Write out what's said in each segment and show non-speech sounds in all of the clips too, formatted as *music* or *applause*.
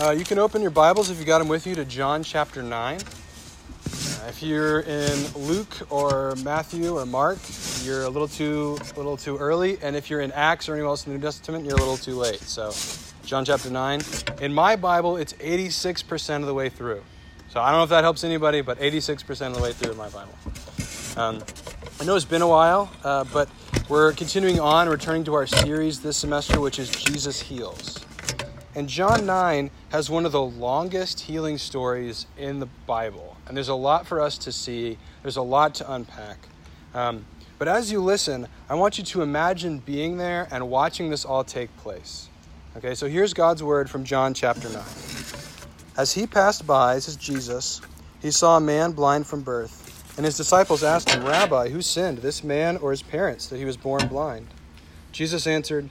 Uh, you can open your Bibles if you got them with you to John chapter 9. Uh, if you're in Luke or Matthew or Mark, you're a little too little too early, and if you're in Acts or anywhere else in the New Testament, you're a little too late. So, John chapter 9. In my Bible, it's 86% of the way through. So I don't know if that helps anybody, but 86% of the way through in my Bible. Um, I know it's been a while, uh, but we're continuing on, returning to our series this semester, which is Jesus Heals. And John 9 has one of the longest healing stories in the Bible. And there's a lot for us to see, there's a lot to unpack. Um, but as you listen, I want you to imagine being there and watching this all take place. Okay, so here's God's word from John chapter 9. As he passed by, this is Jesus, he saw a man blind from birth. And his disciples asked him, Rabbi, who sinned, this man or his parents, that he was born blind? Jesus answered,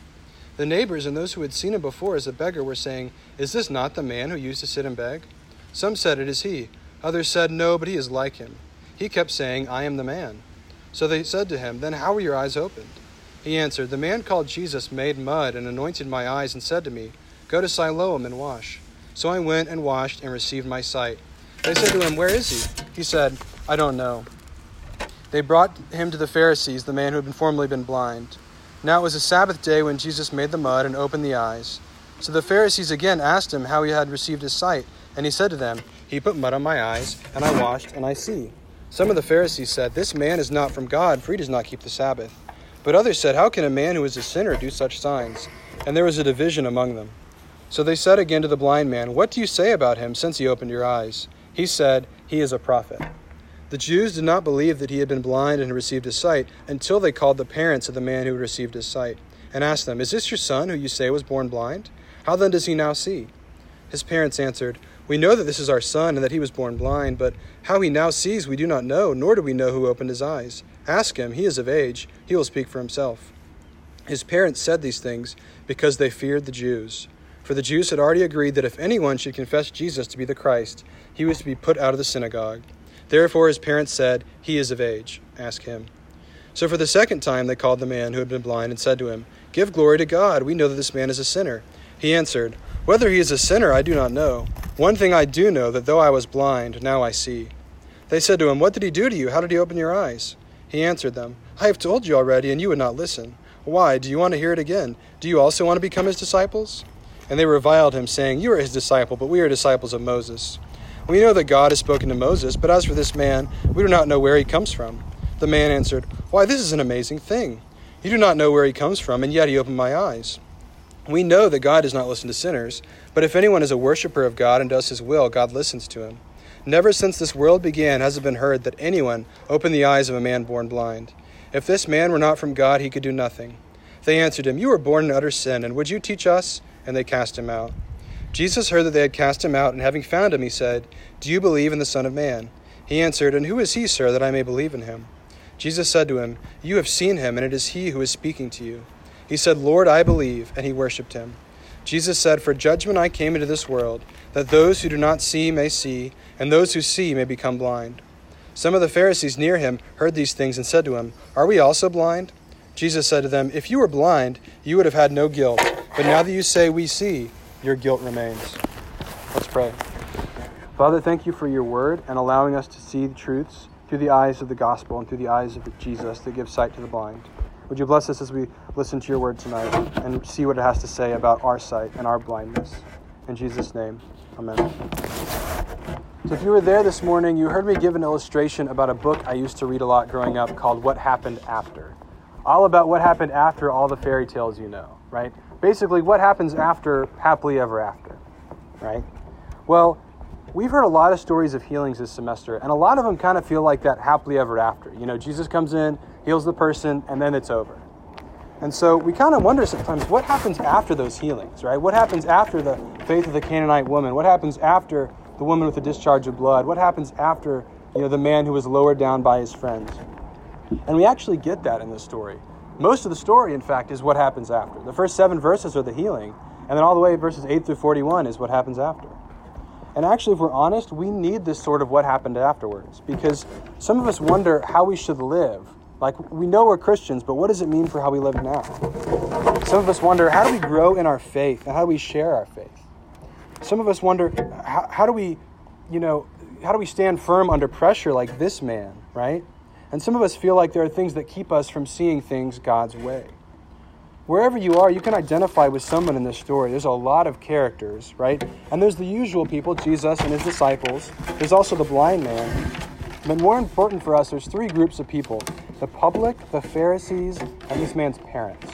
The neighbors and those who had seen him before as a beggar were saying, Is this not the man who used to sit and beg? Some said, It is he. Others said, No, but he is like him. He kept saying, I am the man. So they said to him, Then how were your eyes opened? He answered, The man called Jesus made mud and anointed my eyes and said to me, Go to Siloam and wash. So I went and washed and received my sight. They said to him, Where is he? He said, I don't know. They brought him to the Pharisees, the man who had been formerly been blind. Now it was a Sabbath day when Jesus made the mud and opened the eyes. So the Pharisees again asked him how he had received his sight, and he said to them, He put mud on my eyes, and I washed, and I see. Some of the Pharisees said, This man is not from God, for he does not keep the Sabbath. But others said, How can a man who is a sinner do such signs? And there was a division among them. So they said again to the blind man, What do you say about him since he opened your eyes? He said, He is a prophet. The Jews did not believe that he had been blind and had received his sight until they called the parents of the man who had received his sight and asked them, Is this your son who you say was born blind? How then does he now see? His parents answered, We know that this is our son and that he was born blind, but how he now sees we do not know, nor do we know who opened his eyes. Ask him, he is of age, he will speak for himself. His parents said these things because they feared the Jews. For the Jews had already agreed that if anyone should confess Jesus to be the Christ, he was to be put out of the synagogue. Therefore his parents said, He is of age. Ask him. So for the second time they called the man who had been blind and said to him, Give glory to God. We know that this man is a sinner. He answered, Whether he is a sinner, I do not know. One thing I do know, that though I was blind, now I see. They said to him, What did he do to you? How did he open your eyes? He answered them, I have told you already, and you would not listen. Why? Do you want to hear it again? Do you also want to become his disciples? And they reviled him, saying, You are his disciple, but we are disciples of Moses. We know that God has spoken to Moses, but as for this man, we do not know where he comes from. The man answered, Why, this is an amazing thing. You do not know where he comes from, and yet he opened my eyes. We know that God does not listen to sinners, but if anyone is a worshiper of God and does his will, God listens to him. Never since this world began has it been heard that anyone opened the eyes of a man born blind. If this man were not from God, he could do nothing. They answered him, You were born in utter sin, and would you teach us? And they cast him out. Jesus heard that they had cast him out, and having found him, he said, Do you believe in the Son of Man? He answered, And who is he, sir, that I may believe in him? Jesus said to him, You have seen him, and it is he who is speaking to you. He said, Lord, I believe, and he worshipped him. Jesus said, For judgment I came into this world, that those who do not see may see, and those who see may become blind. Some of the Pharisees near him heard these things and said to him, Are we also blind? Jesus said to them, If you were blind, you would have had no guilt. But now that you say, We see, your guilt remains. Let's pray. Father, thank you for your word and allowing us to see the truths through the eyes of the gospel and through the eyes of Jesus that give sight to the blind. Would you bless us as we listen to your word tonight and see what it has to say about our sight and our blindness? In Jesus' name, amen. So, if you were there this morning, you heard me give an illustration about a book I used to read a lot growing up called What Happened After. All about what happened after all the fairy tales you know, right? Basically what happens after happily ever after, right? Well, we've heard a lot of stories of healings this semester, and a lot of them kind of feel like that happily ever after. You know, Jesus comes in, heals the person, and then it's over. And so we kind of wonder sometimes what happens after those healings, right? What happens after the faith of the Canaanite woman? What happens after the woman with the discharge of blood? What happens after you know, the man who was lowered down by his friends? And we actually get that in this story. Most of the story, in fact, is what happens after. The first seven verses are the healing, and then all the way verses 8 through 41 is what happens after. And actually, if we're honest, we need this sort of what happened afterwards because some of us wonder how we should live. Like, we know we're Christians, but what does it mean for how we live now? Some of us wonder how do we grow in our faith and how do we share our faith? Some of us wonder how, how do we, you know, how do we stand firm under pressure like this man, right? And some of us feel like there are things that keep us from seeing things God's way. Wherever you are, you can identify with someone in this story. There's a lot of characters, right? And there's the usual people, Jesus and his disciples. There's also the blind man. But more important for us, there's three groups of people the public, the Pharisees, and this man's parents.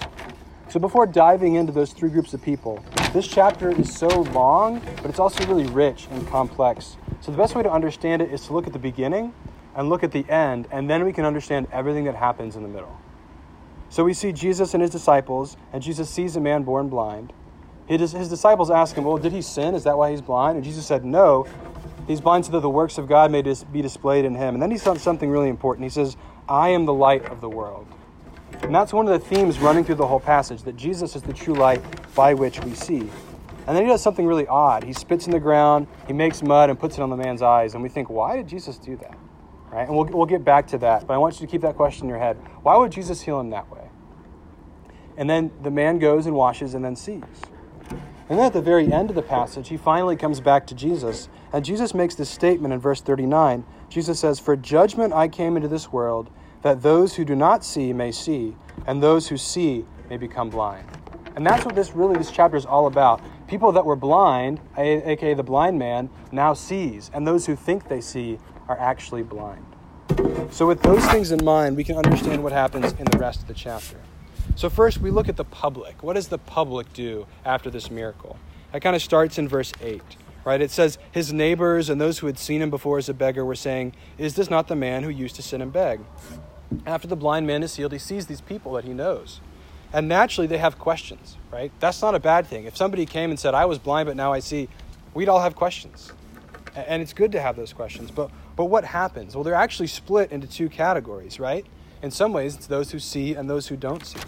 So before diving into those three groups of people, this chapter is so long, but it's also really rich and complex. So the best way to understand it is to look at the beginning and look at the end, and then we can understand everything that happens in the middle. So we see Jesus and his disciples, and Jesus sees a man born blind. His, disciples ask him, Well, did he sin? Is that why he's blind? And Jesus said, No. He's blind so that the works of God may be displayed in him. And then he says something really important. He says, I am the light of the world. And that's one of the themes running through the whole passage that Jesus is the true light by which we see. And then he does something really odd. He spits in the ground, he makes mud, and puts it on the man's eyes. And we think, why did Jesus do that? Right? And we'll, we'll get back to that, but I want you to keep that question in your head. Why would Jesus heal him that way? And then the man goes and washes and then sees. And then at the very end of the passage, he finally comes back to Jesus. And Jesus makes this statement in verse 39. Jesus says, For judgment I came into this world, that those who do not see may see, and those who see may become blind. And that's what this really this chapter is all about. People that were blind, aka the blind man, now sees, and those who think they see are actually blind. So, with those things in mind, we can understand what happens in the rest of the chapter. So, first, we look at the public. What does the public do after this miracle? That kind of starts in verse 8, right? It says, His neighbors and those who had seen him before as a beggar were saying, Is this not the man who used to sit and beg? After the blind man is healed, he sees these people that he knows. And naturally, they have questions, right? That's not a bad thing. If somebody came and said, I was blind, but now I see, we'd all have questions. And it's good to have those questions. But but what happens? Well, they're actually split into two categories, right? In some ways, it's those who see and those who don't see.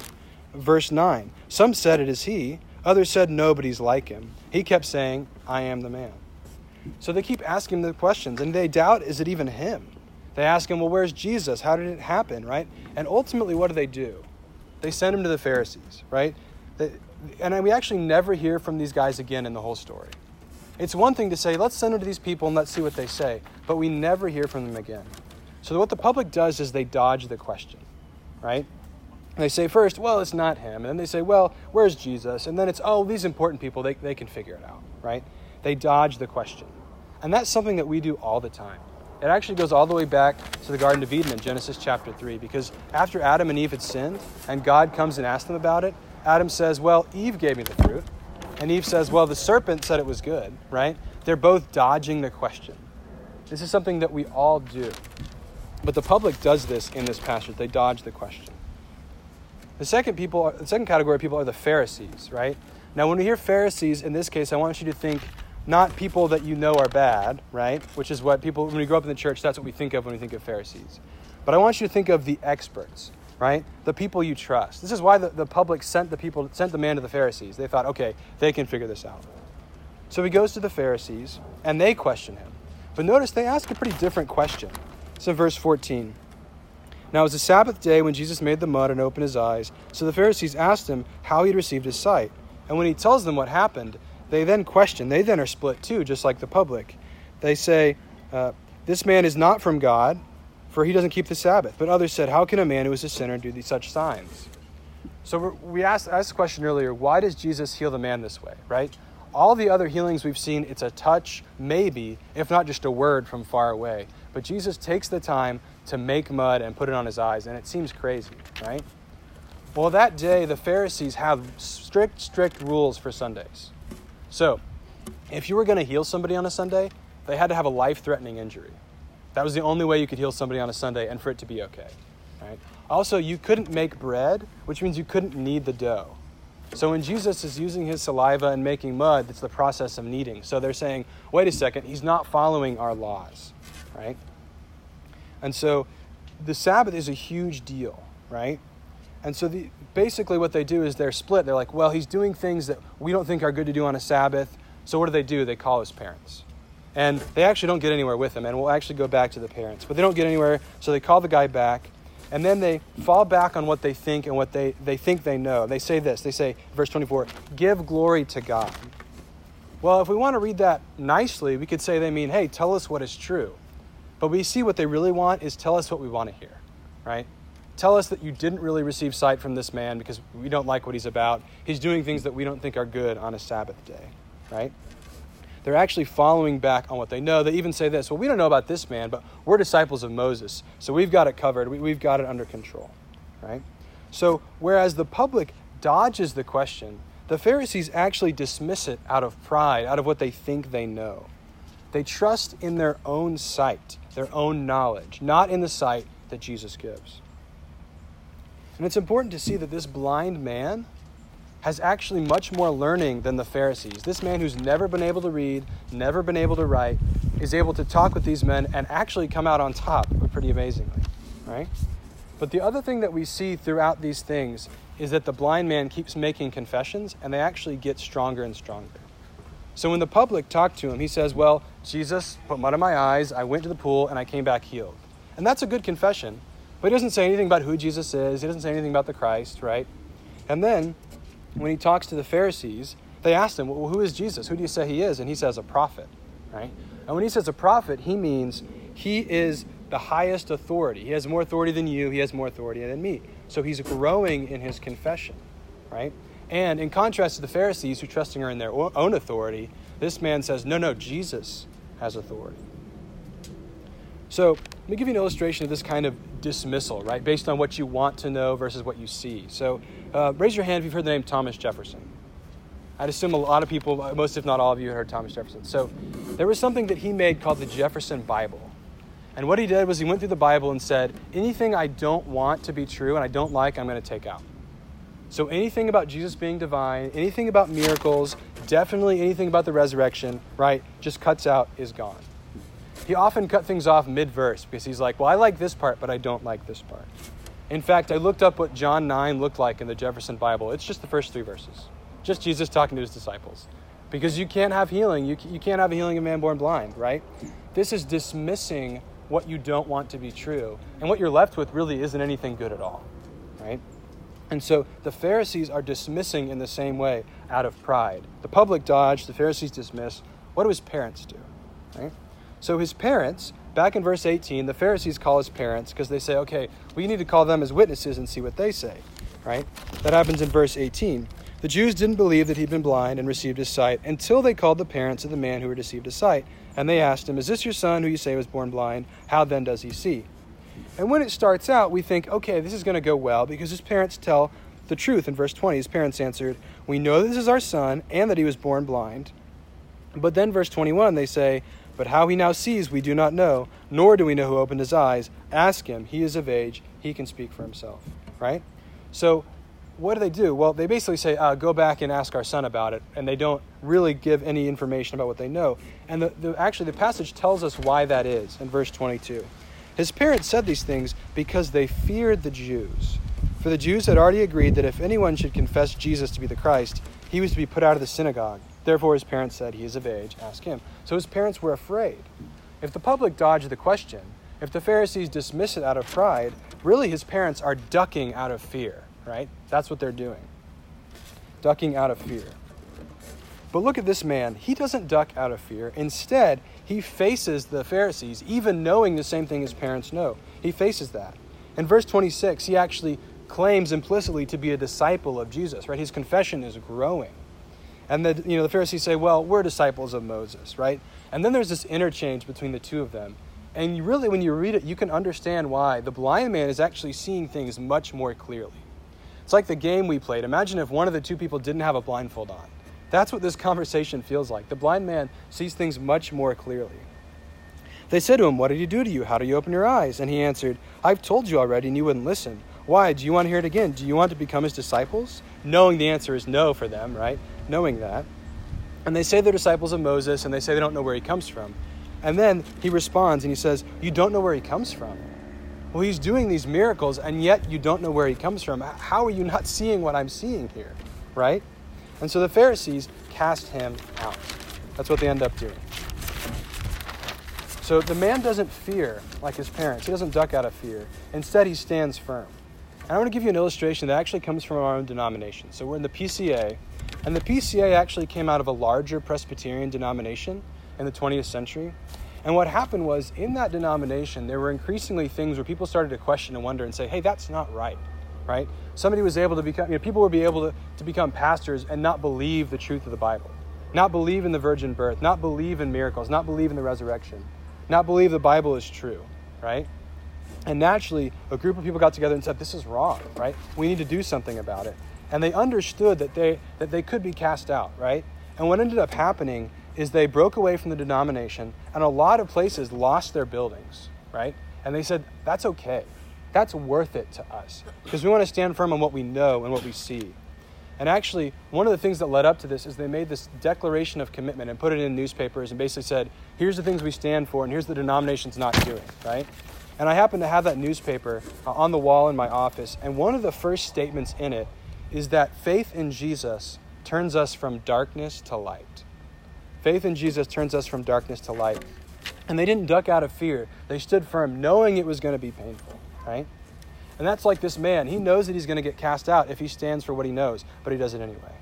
Verse 9 Some said it is he, others said nobody's like him. He kept saying, I am the man. So they keep asking the questions, and they doubt, is it even him? They ask him, well, where's Jesus? How did it happen, right? And ultimately, what do they do? They send him to the Pharisees, right? And we actually never hear from these guys again in the whole story. It's one thing to say, let's send it to these people and let's see what they say, but we never hear from them again. So what the public does is they dodge the question, right? They say first, well, it's not him. And then they say, well, where's Jesus? And then it's, oh, these important people, they, they can figure it out, right? They dodge the question. And that's something that we do all the time. It actually goes all the way back to the Garden of Eden in Genesis chapter 3, because after Adam and Eve had sinned and God comes and asks them about it, Adam says, well, Eve gave me the fruit. And Eve says, Well, the serpent said it was good, right? They're both dodging the question. This is something that we all do. But the public does this in this passage. They dodge the question. The second people, the second category of people are the Pharisees, right? Now, when we hear Pharisees, in this case, I want you to think not people that you know are bad, right? Which is what people, when we grow up in the church, that's what we think of when we think of Pharisees. But I want you to think of the experts, right? The people you trust. This is why the, the public sent the people, sent the man to the Pharisees. They thought, okay, they can figure this out. So he goes to the Pharisees, and they question him. But notice they ask a pretty different question. It's in verse 14. Now it was the Sabbath day when Jesus made the mud and opened his eyes. So the Pharisees asked him how he had received his sight. And when he tells them what happened, they then question. They then are split too, just like the public. They say, uh, This man is not from God, for he doesn't keep the Sabbath. But others said, How can a man who is a sinner do these such signs? So we asked, asked the question earlier why does Jesus heal the man this way, right? All the other healings we've seen, it's a touch, maybe, if not just a word from far away. But Jesus takes the time to make mud and put it on his eyes, and it seems crazy, right? Well, that day, the Pharisees have strict, strict rules for Sundays. So, if you were going to heal somebody on a Sunday, they had to have a life threatening injury. That was the only way you could heal somebody on a Sunday and for it to be okay. Right? Also, you couldn't make bread, which means you couldn't knead the dough. So when Jesus is using his saliva and making mud, it's the process of kneading. So they're saying, wait a second, he's not following our laws, right? And so the Sabbath is a huge deal, right? And so the, basically what they do is they're split. They're like, well, he's doing things that we don't think are good to do on a Sabbath. So what do they do? They call his parents. And they actually don't get anywhere with him. And we'll actually go back to the parents. But they don't get anywhere, so they call the guy back. And then they fall back on what they think and what they, they think they know. They say this they say, verse 24, give glory to God. Well, if we want to read that nicely, we could say they mean, hey, tell us what is true. But we see what they really want is tell us what we want to hear, right? Tell us that you didn't really receive sight from this man because we don't like what he's about. He's doing things that we don't think are good on a Sabbath day, right? They're actually following back on what they know. They even say this well, we don't know about this man, but we're disciples of Moses, so we've got it covered. We, have got it under control, right? So, whereas the public dodges the question, the Pharisees actually dismiss it out of pride, out of what they think they know. They trust in their own sight, their own knowledge, not in the sight that Jesus gives. And it's important to see that this blind man has actually much more learning than the Pharisees. This man who's never been able to read, never been able to write, is able to talk with these men and actually come out on top pretty amazingly, right? But the other thing that we see throughout these things is that the blind man keeps making confessions and they actually get stronger and stronger. So when the public talk to him, he says, Well, Jesus put mud in my eyes, I went to the pool, and I came back healed. And that's a good confession. But he doesn't say anything about who Jesus is. He doesn't say anything about the Christ, right? And then when he talks to the Pharisees, they asked him, well, Who is Jesus? Who do you say he is? And he says, A prophet, right? And when he says a prophet, he means he is the highest authority. He has more authority than you, he has more authority than me. So he's growing in his confession, right? And in contrast to the Pharisees who trusting are in their own authority, this man says, No, no, Jesus has authority. So let me give you an illustration of this kind of dismissal, right? Based on what you want to know versus what you see. So, uh, raise your hand if you've heard the name Thomas Jefferson. I'd assume a lot of people, most if not all of you, heard Thomas Jefferson. So, there was something that he made called the Jefferson Bible. And what he did was he went through the Bible and said, anything I don't want to be true and I don't like, I'm going to take out. So, anything about Jesus being divine, anything about miracles, definitely anything about the resurrection, right, just cuts out, is gone he often cut things off mid verse because he's like, well, I like this part, but I don't like this part. In fact, I looked up what John 9 looked like in the Jefferson Bible. It's just the first three verses, just Jesus talking to his disciples. Because you can't have healing. You, you can't have a healing of man born blind, right? This is dismissing what you don't want to be true. And what you're left with really isn't anything good at all, right? And so the Pharisees are dismissing in the same way out of pride. The public dodge, the Pharisees dismiss. What do his parents do? Right? So his parents, back in verse 18, the Pharisees call his parents because they say, okay, we need to call them as witnesses and see what they say, right? That happens in verse 18. The Jews didn't believe that he'd been blind and received his sight until they called the parents of the man who had received his sight. And they asked him, Is this your son who you say was born blind? How then does he see? And when it starts out, we think, okay, this is going to go well because his parents tell the truth. In verse 20, his parents answered, We know this is our son and that he was born blind. But then, verse 21, they say, but how he now sees, we do not know, nor do we know who opened his eyes. Ask him. He is of age. He can speak for himself. Right? So, what do they do? Well, they basically say, uh, go back and ask our son about it. And they don't really give any information about what they know. And the, the, actually, the passage tells us why that is in verse 22. His parents said these things because they feared the Jews. For the Jews had already agreed that if anyone should confess Jesus to be the Christ, he was to be put out of the synagogue. Therefore, his parents said, He is of age, ask him. So his parents were afraid. If the public dodged the question, if the Pharisees dismiss it out of pride, really his parents are ducking out of fear, right? That's what they're doing. Ducking out of fear. But look at this man. He doesn't duck out of fear. Instead, he faces the Pharisees, even knowing the same thing his parents know. He faces that. In verse 26, he actually claims implicitly to be a disciple of Jesus, right? His confession is growing. And the, you know, the Pharisees say, well, we're disciples of Moses, right? And then there's this interchange between the two of them. And you really, when you read it, you can understand why the blind man is actually seeing things much more clearly. It's like the game we played. Imagine if one of the two people didn't have a blindfold on. That's what this *laughs* conversation feels like. The blind man sees things much more clearly. They said to him, What did he do to you? How do you open your eyes? And he answered, I've told you already, and you wouldn't listen. Why? Do you want to hear it again? Do you want to become his disciples? Knowing the answer is no for them, right? Knowing that. And they say they're disciples of Moses and they say they don't know where he comes from. And then he responds and he says, You don't know where he comes from. Well, he's doing these miracles and yet you don't know where he comes from. How are you not seeing what I'm seeing here, right? And so the Pharisees cast him out. That's what they end up doing. So the man doesn't fear like his parents. He doesn't duck out of fear. Instead, he stands firm. And I want to give you an illustration that actually comes from our own denomination. So we're in the PCA, and the PCA actually came out of a larger Presbyterian denomination in the 20th century. And what happened was in that denomination, there were increasingly things where people started to question and wonder and say, hey, that's not right, right? Somebody was able to become, you know, people would be able to, to become pastors and not believe the truth of the Bible, not believe in the virgin birth, not believe in miracles, not believe in the resurrection, not believe the Bible is true, right? And naturally, a group of people got together and said, this is wrong, right? We need to do something about it. And they understood that they, that they could be cast out, right? And what ended up happening is they broke away from the denomination, and a lot of places lost their buildings, right? And they said, that's okay. That's worth it to us because we want to stand firm on what we know and what we see. And actually, one of the things that led up to this is they made this declaration of commitment and put it in newspapers and basically said, here's the things we stand for and here's the denomination's not doing, right? And I happen to have that newspaper uh, on the wall in my office, and one of the first statements in it is that faith in Jesus turns us from darkness to light. Faith in Jesus turns us from darkness to light. And they didn't duck out of fear. They stood firm, knowing it was going to be painful, right? And that's like this man. He knows that he's going to get cast out if he stands for what he knows, but he does it anyway.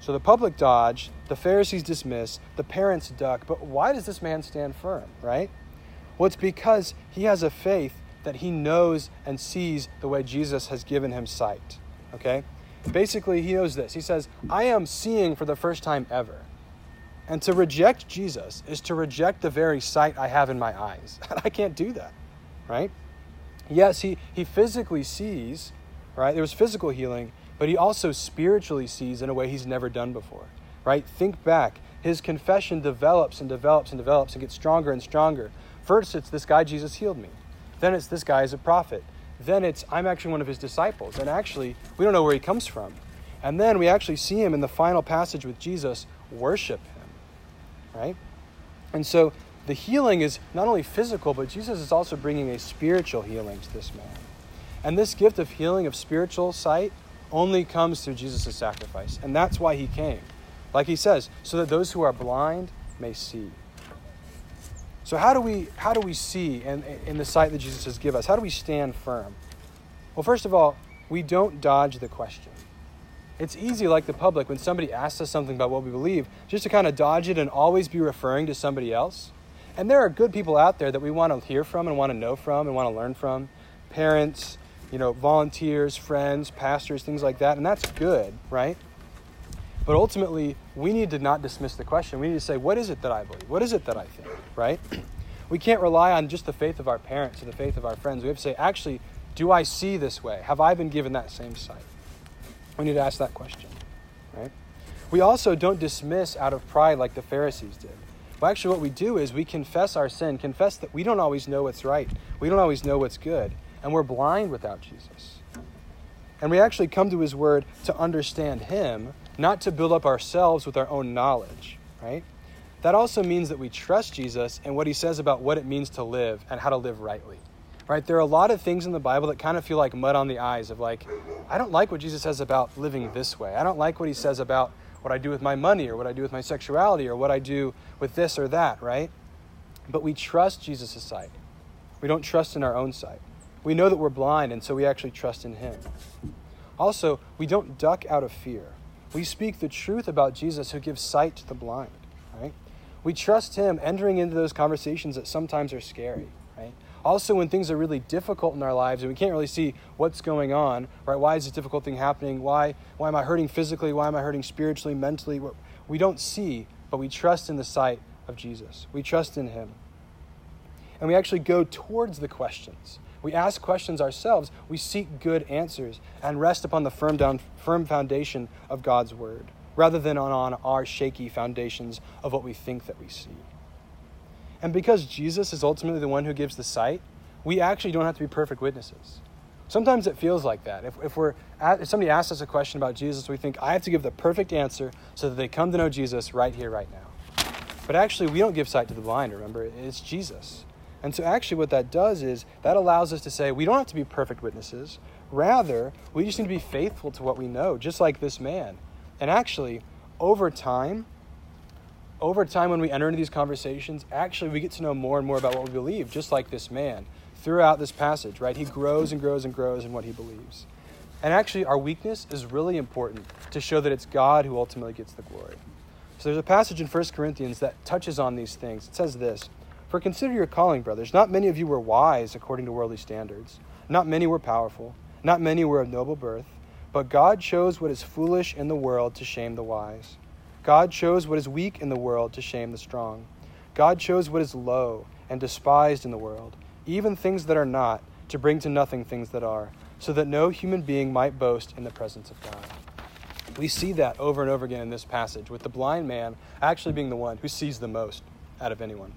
So the public dodge, the Pharisees dismiss, the parents duck. But why does this man stand firm, right? Well, it's because he has a faith that he knows and sees the way Jesus has given him sight, okay? Basically, he knows this. He says, I am seeing for the first time ever. And to reject Jesus is to reject the very sight I have in my eyes. *laughs* I can't do that, right? Yes, he, he physically sees, right? There was physical healing, but he also spiritually sees in a way he's never done before, right? Think back. His confession develops and develops and develops and gets stronger and stronger. First, it's this guy, Jesus healed me. Then it's this guy is a prophet. Then it's I'm actually one of his disciples. And actually, we don't know where he comes from. And then we actually see him in the final passage with Jesus worship him, right? And so the healing is not only physical, but Jesus is also bringing a spiritual healing to this man. And this gift of healing of spiritual sight only comes through Jesus' sacrifice. And that's why he came. Like he says, so that those who are blind may see. So how do we how do we see in, in the sight that Jesus has given us? How do we stand firm? Well, first of all, we don't dodge the question. It's easy, like the public, when somebody asks us something about what we believe, just to kind of dodge it and always be referring to somebody else. And there are good people out there that we want to hear from and want to know from and want to learn from parents, you know, volunteers, friends, pastors, things like that. And that's good, right? But ultimately, we need to not dismiss the question. We need to say, what is it that I believe? What is it that I think, right? We can't rely on just the faith of our parents or the faith of our friends. We have to say, actually, do I see this way? Have I been given that same sight? We need to ask that question, right? We also don't dismiss out of pride like the Pharisees did. Well, actually, what we do is we confess our sin, confess that we don't always know what's right, we don't always know what's good, and we're blind without Jesus. And we actually come to his word to understand him, not to build up ourselves with our own knowledge, right? That also means that we trust Jesus and what he says about what it means to live and how to live rightly right? There are a lot of things in the Bible that kind of feel like mud on the eyes of like, I don't like what Jesus says about living this way. I don't like what he says about what I do with my money or what I do with my sexuality or what I do with this or that, right? But we trust Jesus' sight. We don't trust in our own sight. We know that we're blind, and so we actually trust in him. Also, we don't duck out of fear. We speak the truth about Jesus who gives sight to the blind, right? We trust him entering into those conversations that sometimes are scary, right? Also, when things are really difficult in our lives and we can't really see what's going on, right? Why is this difficult thing happening? Why, why am I hurting physically? Why am I hurting spiritually, mentally? We don't see, but we trust in the sight of Jesus. We trust in Him. And we actually go towards the questions. We ask questions ourselves. We seek good answers and rest upon the firm, down, firm foundation of God's Word rather than on, our shaky foundations of what we think that we see. And because Jesus is ultimately the one who gives the sight, we actually don't have to be perfect witnesses. Sometimes it feels like that. If, if, we're at, if somebody asks us a question about Jesus, we think, I have to give the perfect answer so that they come to know Jesus right here, right now. But actually, we don't give sight to the blind, remember? It's Jesus. And so, actually, what that does is that allows us to say we don't have to be perfect witnesses. Rather, we just need to be faithful to what we know, just like this man. And actually, over time, over time, when we enter into these conversations, actually, we get to know more and more about what we believe, just like this man throughout this passage, right? He grows and grows and grows in what he believes. And actually, our weakness is really important to show that it's God who ultimately gets the glory. So there's a passage in 1 Corinthians that touches on these things. It says this For consider your calling, brothers. Not many of you were wise according to worldly standards, not many were powerful, not many were of noble birth, but God chose what is foolish in the world to shame the wise. God chose what is weak in the world to shame the strong. God chose what is low and despised in the world, even things that are not, to bring to nothing things that are, so that no human being might boast in the presence of God. We see that over and over again in this passage, with the blind man actually being the one who sees the most out of anyone.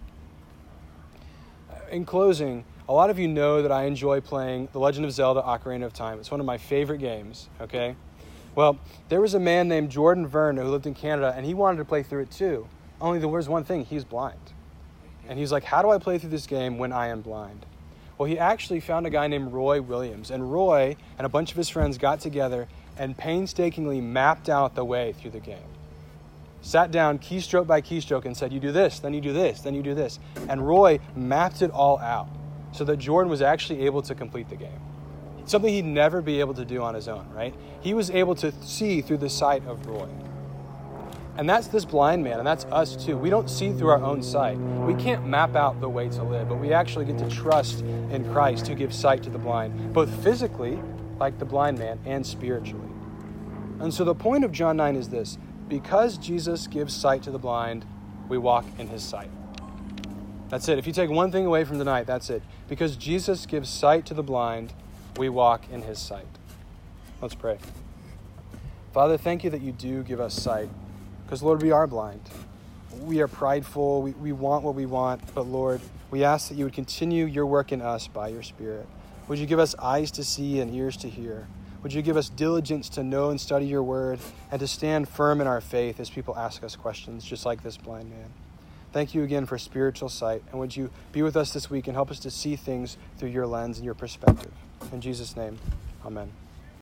In closing, a lot of you know that I enjoy playing The Legend of Zelda Ocarina of Time. It's one of my favorite games, okay? Well, there was a man named Jordan Verne who lived in Canada, and he wanted to play through it too. Only there was one thing he's blind. And he's like, How do I play through this game when I am blind? Well, he actually found a guy named Roy Williams, and Roy and a bunch of his friends got together and painstakingly mapped out the way through the game. Sat down keystroke by keystroke and said, You do this, then you do this, then you do this. And Roy mapped it all out so that Jordan was actually able to complete the game something he'd never be able to do on his own, right? He was able to see through the sight of Roy. And that's this blind man, and that's us too. We don't see through our own sight. We can't map out the way to live, but we actually get to trust in Christ who gives sight to the blind, both physically, like the blind man, and spiritually. And so the point of John 9 is this because Jesus gives sight to the blind, we walk in his sight. That's it. If you take one thing away from tonight, that's it. Because Jesus gives sight to the blind, we walk in his sight. Let's pray. Father, thank you that you do give us sight, because, Lord, we are blind. We are prideful. We, we want what we want, but, Lord, we ask that you would continue your work in us by your Spirit. Would you give us eyes to see and ears to hear? Would you give us diligence to know and study your word and to stand firm in our faith as people ask us questions, just like this blind man? Thank you again for spiritual sight, and would you be with us this week and help us to see things through your lens and your perspective? In Jesus' name, amen.